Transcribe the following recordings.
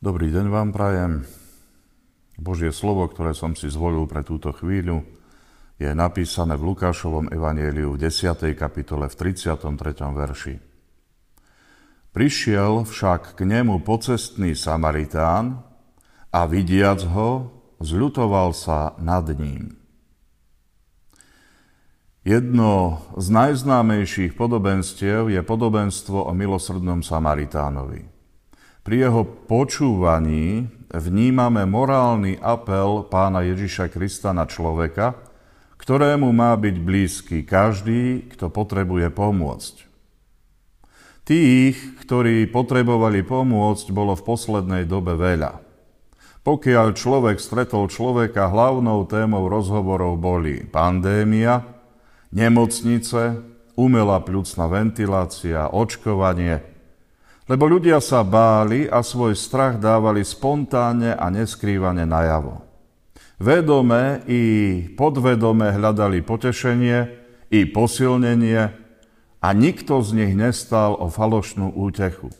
Dobrý deň vám prajem. Božie slovo, ktoré som si zvolil pre túto chvíľu, je napísané v Lukášovom evanieliu v 10. kapitole v 33. verši. Prišiel však k nemu pocestný Samaritán a vidiac ho, zľutoval sa nad ním. Jedno z najznámejších podobenstiev je podobenstvo o milosrdnom Samaritánovi. Pri jeho počúvaní vnímame morálny apel pána Ježiša Krista na človeka, ktorému má byť blízky každý, kto potrebuje pomôcť. Tých, ktorí potrebovali pomôcť, bolo v poslednej dobe veľa. Pokiaľ človek stretol človeka, hlavnou témou rozhovorov boli pandémia, nemocnice, umelá pľucná ventilácia, očkovanie – lebo ľudia sa báli a svoj strach dávali spontánne a neskrývane najavo. Vedome i podvedome hľadali potešenie i posilnenie a nikto z nich nestal o falošnú útechu.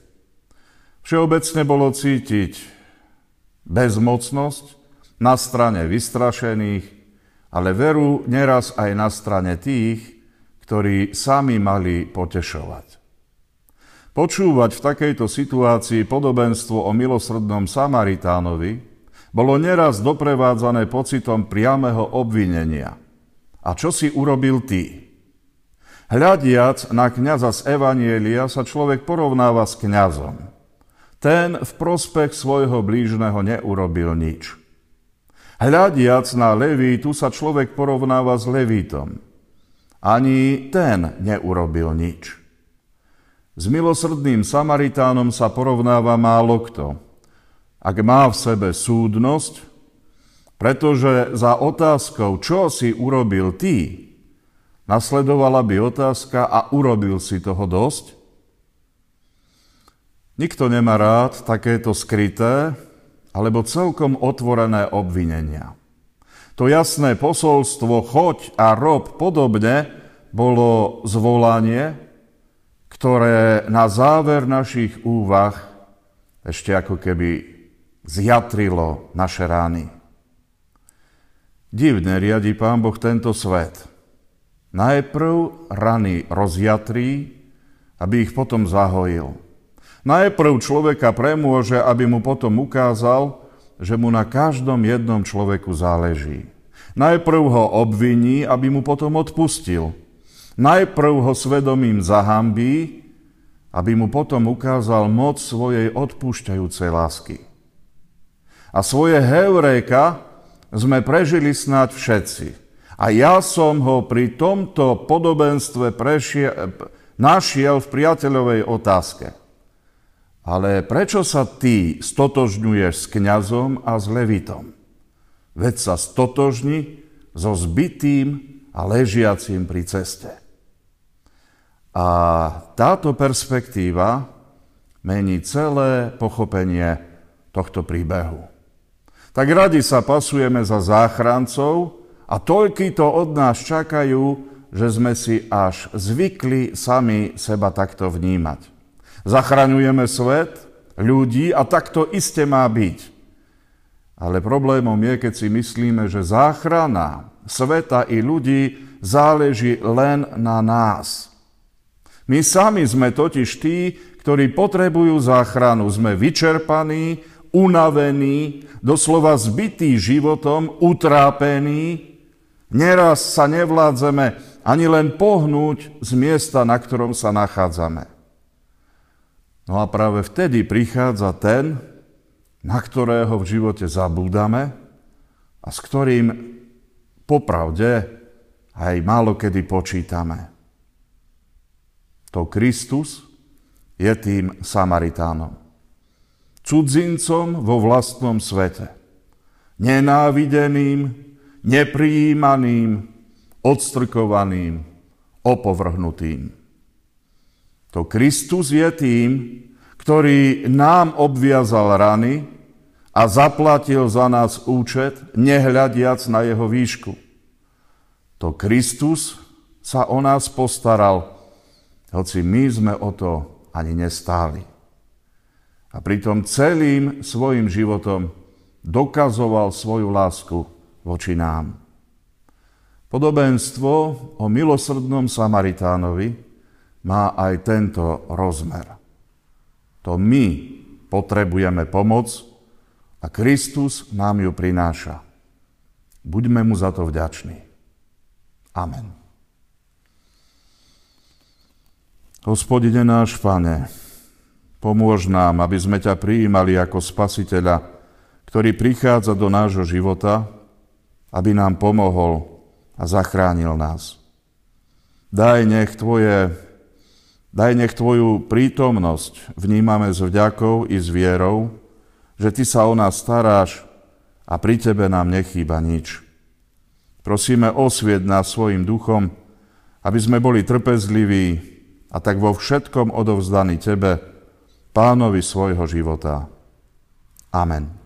Všeobecne bolo cítiť bezmocnosť na strane vystrašených, ale veru neraz aj na strane tých, ktorí sami mali potešovať. Počúvať v takejto situácii podobenstvo o milosrdnom Samaritánovi bolo neraz doprevádzané pocitom priamého obvinenia. A čo si urobil ty? Hľadiac na kniaza z Evanielia sa človek porovnáva s kňazom. Ten v prospech svojho blížneho neurobil nič. Hľadiac na Levítu sa človek porovnáva s Levítom. Ani ten neurobil nič. S milosrdným Samaritánom sa porovnáva málo kto. Ak má v sebe súdnosť, pretože za otázkou, čo si urobil ty, nasledovala by otázka a urobil si toho dosť? Nikto nemá rád takéto skryté alebo celkom otvorené obvinenia. To jasné posolstvo choď a rob podobne bolo zvolanie, ktoré na záver našich úvah ešte ako keby zjatrilo naše rány. Divne riadi Pán Boh tento svet. Najprv rany rozjatrí, aby ich potom zahojil. Najprv človeka premôže, aby mu potom ukázal, že mu na každom jednom človeku záleží. Najprv ho obviní, aby mu potom odpustil. Najprv ho svedomím zahambí, aby mu potom ukázal moc svojej odpúšťajúcej lásky. A svoje heuréka sme prežili snáď všetci. A ja som ho pri tomto podobenstve prešiel, našiel v priateľovej otázke. Ale prečo sa ty stotožňuješ s kňazom a s levitom? Veď sa stotožni so zbytým a ležiacím pri ceste. A táto perspektíva mení celé pochopenie tohto príbehu. Tak radi sa pasujeme za záchrancov a toľky to od nás čakajú, že sme si až zvykli sami seba takto vnímať. Zachraňujeme svet, ľudí a takto iste má byť. Ale problémom je, keď si myslíme, že záchrana sveta i ľudí záleží len na nás – my sami sme totiž tí, ktorí potrebujú záchranu. Sme vyčerpaní, unavení, doslova zbytí životom, utrápení. Neraz sa nevládzeme ani len pohnúť z miesta, na ktorom sa nachádzame. No a práve vtedy prichádza ten, na ktorého v živote zabúdame a s ktorým popravde aj málo kedy počítame. To Kristus je tým Samaritánom. Cudzincom vo vlastnom svete. Nenávideným, neprijímaným, odstrkovaným, opovrhnutým. To Kristus je tým, ktorý nám obviazal rany a zaplatil za nás účet, nehľadiac na jeho výšku. To Kristus sa o nás postaral hoci my sme o to ani nestáli. A pritom celým svojim životom dokazoval svoju lásku voči nám. Podobenstvo o milosrdnom Samaritánovi má aj tento rozmer. To my potrebujeme pomoc a Kristus nám ju prináša. Buďme mu za to vďační. Amen. Hospodine náš Pane, pomôž nám, aby sme ťa prijímali ako spasiteľa, ktorý prichádza do nášho života, aby nám pomohol a zachránil nás. Daj nech Tvoje Daj nech Tvoju prítomnosť vnímame s vďakou i s vierou, že Ty sa o nás staráš a pri Tebe nám nechýba nič. Prosíme, osvied nás svojim duchom, aby sme boli trpezliví a tak vo všetkom odovzdaní Tebe, Pánovi svojho života. Amen.